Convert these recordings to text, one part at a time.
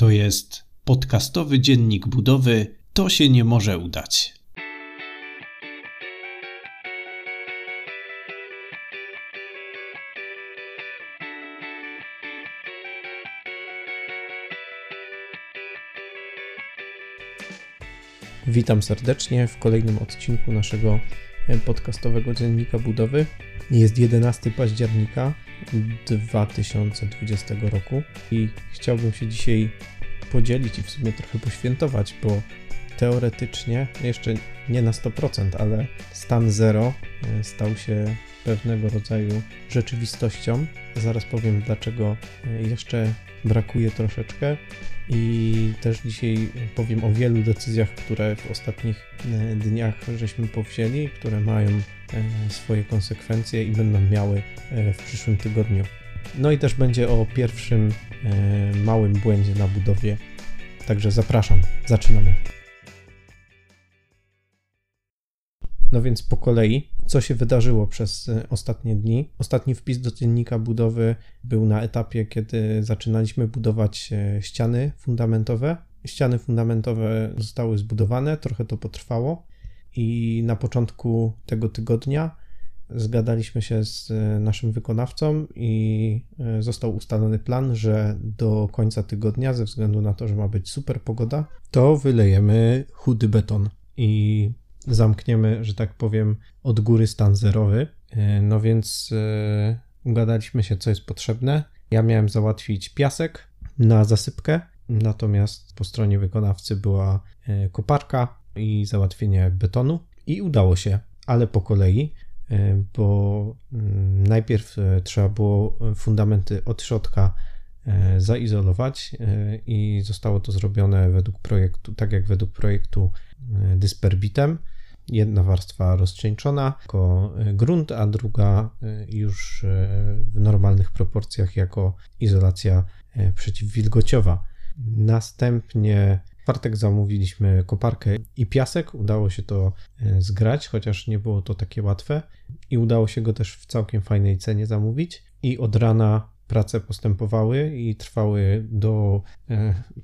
To jest podcastowy dziennik budowy. To się nie może udać. Witam serdecznie w kolejnym odcinku naszego podcastowego dziennika budowy. Jest 11 października 2020 roku i chciałbym się dzisiaj podzielić i w sumie trochę poświętować, bo teoretycznie, jeszcze nie na 100%, ale stan zero e, stał się pewnego rodzaju rzeczywistością. Zaraz powiem, dlaczego e, jeszcze brakuje troszeczkę. I też dzisiaj powiem o wielu decyzjach, które w ostatnich e, dniach żeśmy powzięli, które mają swoje konsekwencje i będą miały w przyszłym tygodniu. No i też będzie o pierwszym małym błędzie na budowie. Także zapraszam, zaczynamy. No więc po kolei, co się wydarzyło przez e, ostatnie dni? Ostatni wpis do dziennika budowy był na etapie, kiedy zaczynaliśmy budować e, ściany fundamentowe. Ściany fundamentowe zostały zbudowane, trochę to potrwało i na początku tego tygodnia zgadaliśmy się z e, naszym wykonawcą i został ustalony plan, że do końca tygodnia, ze względu na to, że ma być super pogoda, to wylejemy chudy beton. I zamkniemy, że tak powiem, od góry stan zerowy. E, no więc e, ugadaliśmy się, co jest potrzebne. Ja miałem załatwić piasek na zasypkę, natomiast po stronie wykonawcy była e, koparka i załatwienie betonu. I udało się, ale po kolei, bo mm, najpierw trzeba było fundamenty od środka zaizolować i zostało to zrobione według projektu, tak jak według projektu dysperbitem jedna warstwa rozcieńczona jako e, grunt, a druga e, już e, w normalnych proporcjach jako izolacja przeciwwilgociowa. Następnie w czwartek zamówiliśmy koparkę i piasek. Udało się to zgrać, chociaż nie było to takie łatwe. I udało się go też w całkiem fajnej cenie zamówić. I od rana prace postępowały i trwały do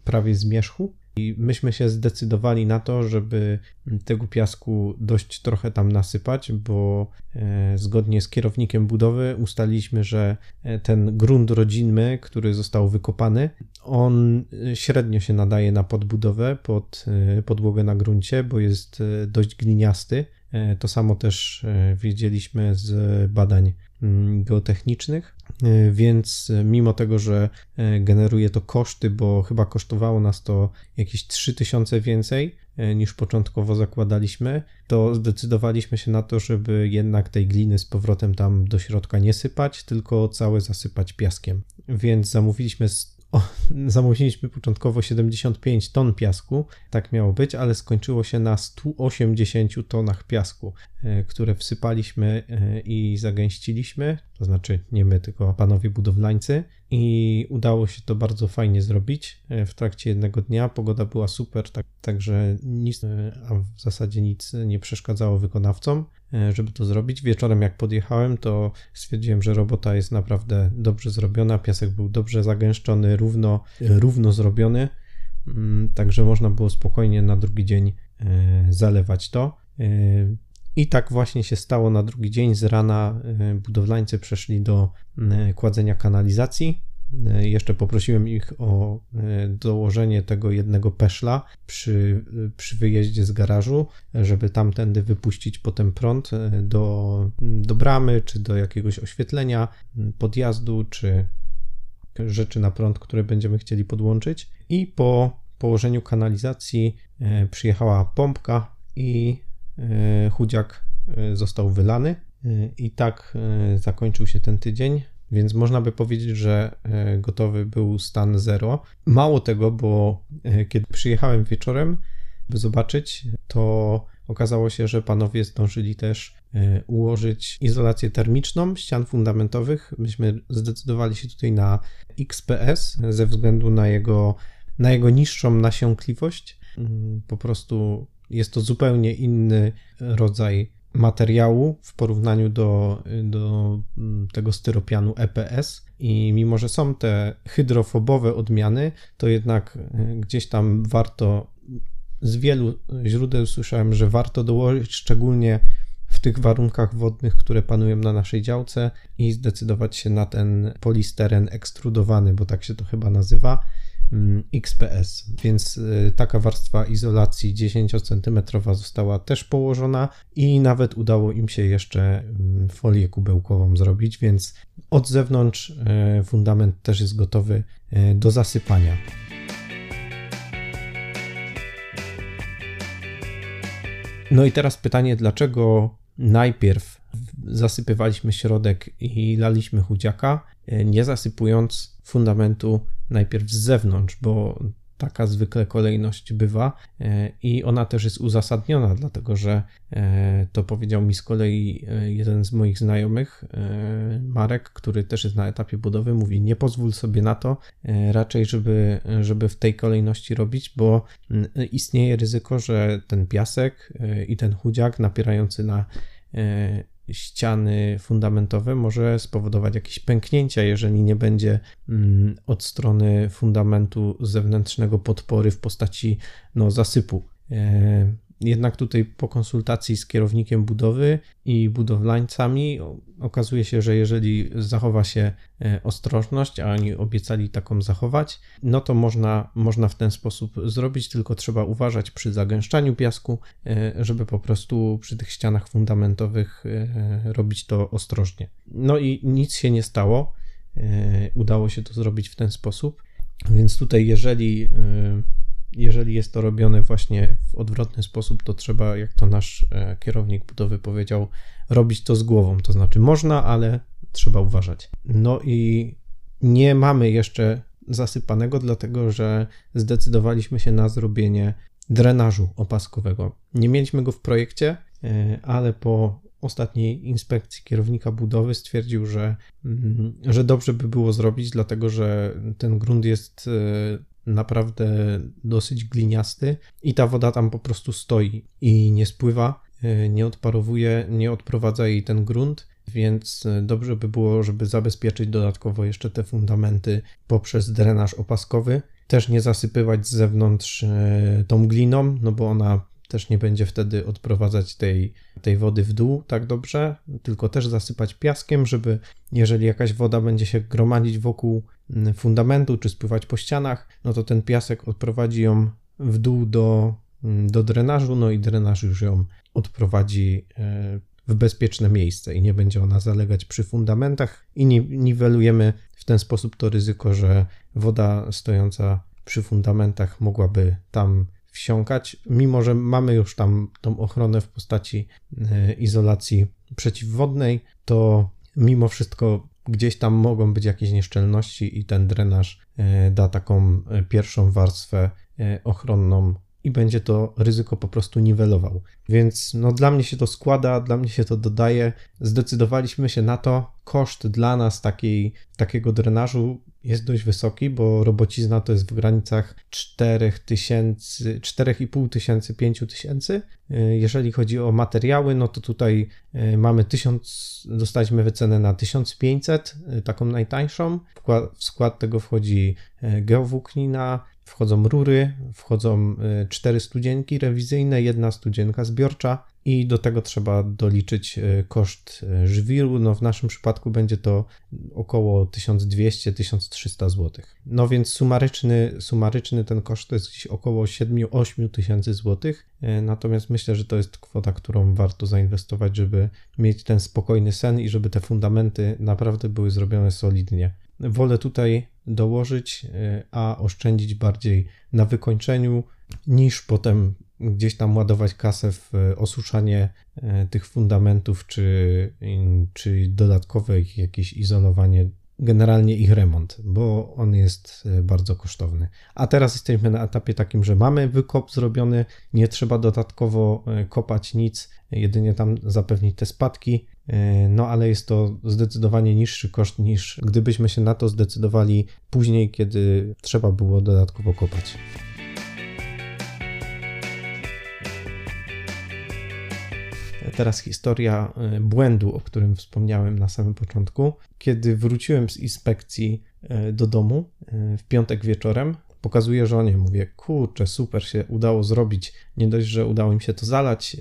prawie zmierzchu. I myśmy się zdecydowali na to, żeby tego piasku dość trochę tam nasypać, bo e, zgodnie z kierownikiem budowy ustaliliśmy, że e, ten grunt rodzinny, który został wykopany, on e, średnio się nadaje na podbudowę pod podłogę na gruncie, bo jest dość gliniasty. To samo też wiedzieliśmy z badań mm, geotechnicznych. E, więc e, mimo tego, że e, generuje to koszty, bo chyba kosztowało nas to jakieś 3000 więcej niż początkowo zakładaliśmy, to zdecydowaliśmy się na to, żeby jednak tej gliny z powrotem tam do środka nie sypać, tylko całe zasypać piaskiem. Więc zamówiliśmy o, zamówiliśmy początkowo 75 ton piasku, tak miało być, ale skończyło się na 180 tonach piasku, e, które wsypaliśmy e, i zagęściliśmy, to znaczy nie my, tylko panowie budowlańcy i udało się to bardzo fajnie zrobić e, w trakcie jednego dnia. Pogoda była super, tak, także nic, a w zasadzie nic nie przeszkadzało wykonawcom. E, żeby to zrobić. Wieczorem, jak podjechałem, to stwierdziłem, że robota jest naprawdę dobrze zrobiona. Piasek był dobrze zagęszczony, równo, równo zrobiony, mm, także można było spokojnie na drugi dzień e, zalewać to. E, I tak właśnie się stało na drugi dzień. Z rana budowlańcy przeszli do kładzenia kanalizacji. E, jeszcze poprosiłem ich o e, dołożenie tego jednego peszla przy, przy wyjeździe z garażu, żeby tamtędy wypuścić potem prąd e, do, do bramy, czy do jakiegoś oświetlenia podjazdu, czy rzeczy na prąd, które będziemy chcieli podłączyć. I po położeniu kanalizacji przyjechała pompka i chudziak został wylany. I tak zakończył się ten tydzień. Więc można by powiedzieć, że e, gotowy był stan zero. Mało tego, bo e, kiedy przyjechałem wieczorem, by zobaczyć, to okazało się, że panowie zdążyli też e, ułożyć izolację termiczną ścian fundamentowych. Myśmy zdecydowali się tutaj na XPS ze względu na jego, na jego niższą nasiąkliwość. Mm, po prostu jest to zupełnie inny rodzaj materiału w porównaniu do, do mm, tego styropianu EPS. i mimo, że są te hydrofobowe odmiany, to jednak gdzieś tam warto z wielu źródeł słyszałem, że warto dołożyć szczególnie w tych warunkach wodnych, które panują na naszej działce i zdecydować się na ten polisteren ekstrudowany, bo tak się to chyba nazywa, XPS. Więc y, taka warstwa izolacji 10 cm została też położona i nawet udało im się jeszcze mm, folię kubełkową zrobić, więc od zewnątrz y, fundament też jest gotowy y, do zasypania. No i teraz pytanie, dlaczego najpierw zasypywaliśmy środek i laliśmy chudziaka, nie zasypując fundamentu najpierw z zewnątrz, bo taka zwykle kolejność bywa e, i ona też jest uzasadniona, dlatego że e, to powiedział mi z kolei e, jeden z moich znajomych, Marek, który też jest na etapie budowy, mówi nie pozwól sobie na to raczej, żeby, żeby w tej kolejności robić, bo istnieje ryzyko, że ten piasek i ten chudziak napierający na ściany fundamentowe może spowodować jakieś pęknięcia, jeżeli nie będzie mm, od strony fundamentu zewnętrznego podpory w postaci no, zasypu. Jednak tutaj po konsultacji z kierownikiem budowy i budowlańcami okazuje się, że jeżeli zachowa się e, ostrożność, a oni obiecali taką zachować, no to można, można w ten sposób zrobić, tylko trzeba uważać przy zagęszczaniu piasku, e, żeby po prostu przy tych ścianach fundamentowych e, robić to ostrożnie. No i nic się nie stało. Udało się to zrobić w ten sposób. Więc tutaj, jeżeli jeżeli jest to robione właśnie w odwrotny sposób, to trzeba, jak to nasz e, kierownik budowy powiedział, robić to z głową. To znaczy można, ale trzeba uważać. No i nie mamy jeszcze zasypanego, dlatego że zdecydowaliśmy się na zrobienie drenażu opaskowego. Nie mieliśmy go w projekcie, e, ale po ostatniej inspekcji kierownika budowy stwierdził, że, mm, że dobrze by było zrobić, dlatego że ten grunt jest e, naprawdę dosyć gliniasty i ta woda tam po prostu stoi i nie spływa, e, nie odparowuje, nie odprowadza jej ten grunt, więc e, dobrze by było, żeby zabezpieczyć dodatkowo jeszcze te fundamenty poprzez drenaż opaskowy. Też nie zasypywać z zewnątrz e, tą gliną, no bo ona też nie będzie wtedy odprowadzać tej, tej wody w dół tak dobrze, tylko też zasypać piaskiem, żeby jeżeli jakaś woda będzie się gromadzić wokół mm, fundamentu czy spływać po ścianach, no to ten piasek odprowadzi ją w dół do, mm, do drenażu, no i drenaż już ją odprowadzi e, w bezpieczne miejsce i nie będzie ona zalegać przy fundamentach i niwelujemy w ten sposób to ryzyko, że woda stojąca przy fundamentach mogłaby tam wsiąkać, mimo że mamy już tam tą ochronę w postaci e, izolacji przeciwwodnej, to mimo wszystko gdzieś tam mogą być jakieś nieszczelności i ten drenaż e, da taką e, pierwszą warstwę ochronną i będzie to ryzyko po prostu niwelował. Więc no, dla mnie się to składa, dla mnie się to dodaje. Zdecydowaliśmy się na to. Koszt dla nas takiej, takiego drenażu jest dość wysoki, bo robocizna to jest w granicach 4000, 4,5 tysięcy, 5 tysięcy. Jeżeli chodzi o materiały, no to tutaj e, mamy 1000, dostaliśmy wycenę na 1500, e, taką najtańszą. W skład tego wchodzi e, geowłóknina, wchodzą rury, wchodzą cztery studzienki rewizyjne, jedna studzienka zbiorcza, i do tego trzeba doliczyć e, koszt e, żwiru. No w naszym przypadku będzie to około 1200-1300 zł. No więc sumaryczny, sumaryczny ten koszt to jest około 7-8 tysięcy zł. E, natomiast myślę, że to jest kwota, którą warto zainwestować, żeby mieć ten spokojny sen i żeby te fundamenty naprawdę były zrobione solidnie. Wolę tutaj dołożyć, a oszczędzić bardziej na wykończeniu, niż potem gdzieś tam ładować kasę w e, osuszanie e, tych fundamentów, czy, czy dodatkowe jakieś izolowanie, generalnie ich remont, bo on jest e, bardzo kosztowny. A teraz jesteśmy na etapie takim, że mamy wykop zrobiony, nie trzeba dodatkowo kopać nic, jedynie tam zapewnić te spadki, no ale jest to zdecydowanie niższy koszt niż gdybyśmy się na to zdecydowali później, kiedy trzeba było dodatkowo kopać. Teraz historia e, błędu, o którym wspomniałem na samym początku. Kiedy wróciłem z inspekcji e, do domu w piątek wieczorem, pokazuję żonie, mówię, kurczę, super się udało zrobić. Nie dość, że udało im się to zalać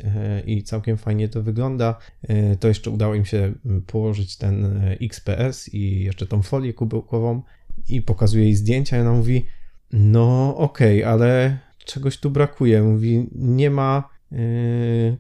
i całkiem fajnie to wygląda, to jeszcze udało im się położyć ten XPS i jeszcze tą folię kubełkową i pokazuje jej zdjęcia i ona mówi, no okej, okay, ale czegoś tu brakuje. Mówi, nie ma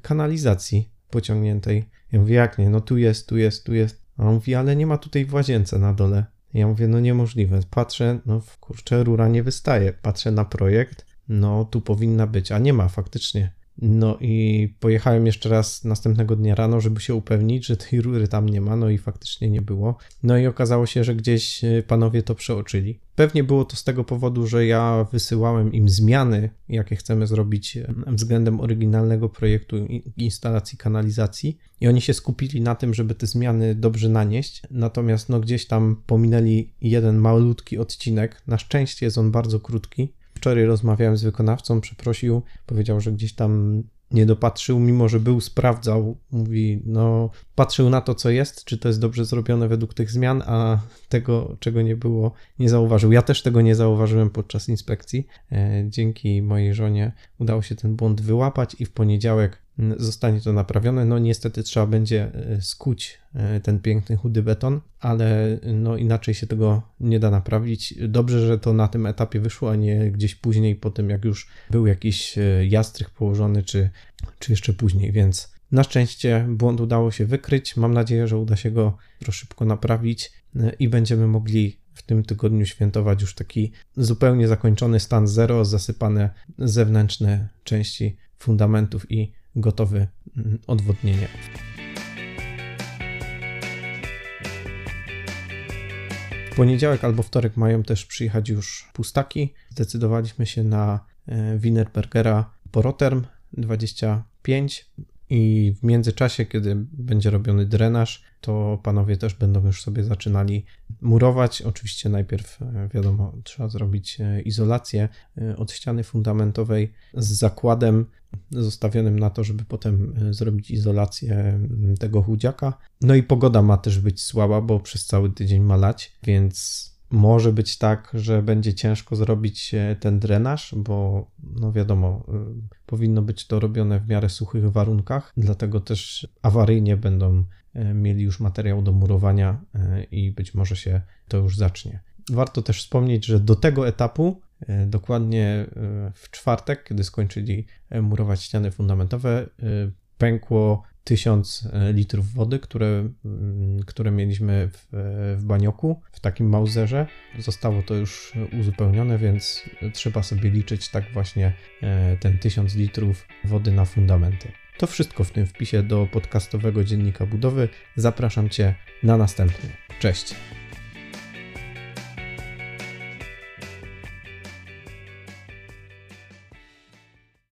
kanalizacji pociągniętej. Ja mówię, jak nie? No tu jest, tu jest, tu jest. A on mówi, ale nie ma tutaj w łazience na dole. Ja mówię, no niemożliwe. Patrzę, no kurczę, rura nie wystaje. Patrzę na projekt, no tu powinna być, a nie ma faktycznie. No i pojechałem jeszcze raz następnego dnia rano, żeby się upewnić, że tej rury tam nie ma, no i faktycznie nie było. No i okazało się, że gdzieś e, panowie to przeoczyli. Pewnie było to z tego powodu, że ja wysyłałem im zmiany, jakie chcemy zrobić e, względem oryginalnego projektu instalacji kanalizacji i oni się skupili na tym, żeby te zmiany dobrze nanieść, natomiast no gdzieś tam pominęli jeden malutki odcinek. Na szczęście jest on bardzo krótki, Wczoraj rozmawiałem z wykonawcą, przeprosił, powiedział, że gdzieś tam nie dopatrzył, mimo że był, sprawdzał, mówi, no, patrzył na to, co jest, czy to jest dobrze zrobione według tych zmian, a tego, czego nie było, nie zauważył. Ja też tego nie zauważyłem podczas inspekcji. E, dzięki mojej żonie udało się ten błąd wyłapać i w poniedziałek zostanie to naprawione. No niestety trzeba będzie e, skuć e, ten piękny chudy beton, ale no inaczej się tego nie da naprawić. Dobrze, że to na tym etapie wyszło, a nie gdzieś później po tym jak już był jakiś e, jastrych położony, czy, czy jeszcze później, więc na szczęście błąd udało się wykryć. Mam nadzieję, że uda się go szybko naprawić i będziemy mogli w tym tygodniu świętować już taki zupełnie zakończony stan zero, zasypane zewnętrzne części fundamentów i gotowy mm, odwodnienie. W poniedziałek albo wtorek mają też przyjechać już pustaki. Zdecydowaliśmy się na e, Wienerbergera Poroterm 25 i w międzyczasie, kiedy będzie robiony drenaż, to panowie też będą już sobie zaczynali murować. Oczywiście najpierw, e, wiadomo, trzeba zrobić e, izolację e, od ściany fundamentowej z zakładem zostawionym na to, żeby potem zrobić izolację tego chudziaka. No i pogoda ma też być słaba, bo przez cały tydzień ma lać, więc może być tak, że będzie ciężko zrobić e, ten drenaż, bo no wiadomo, e, powinno być to robione w miarę suchych warunkach, dlatego też awaryjnie będą e, mieli już materiał do murowania i być może się to już zacznie. Warto też wspomnieć, że do tego etapu, dokładnie w czwartek, kiedy skończyli murować ściany fundamentowe, pękło 1000 e, litrów wody, które, mm, które mieliśmy w, w banioku, w takim mauzerze. Zostało to już uzupełnione, więc trzeba sobie liczyć tak właśnie e, ten 1000 litrów wody na fundamenty. To wszystko w tym wpisie do podcastowego dziennika budowy. Zapraszam Cię na następny. Cześć!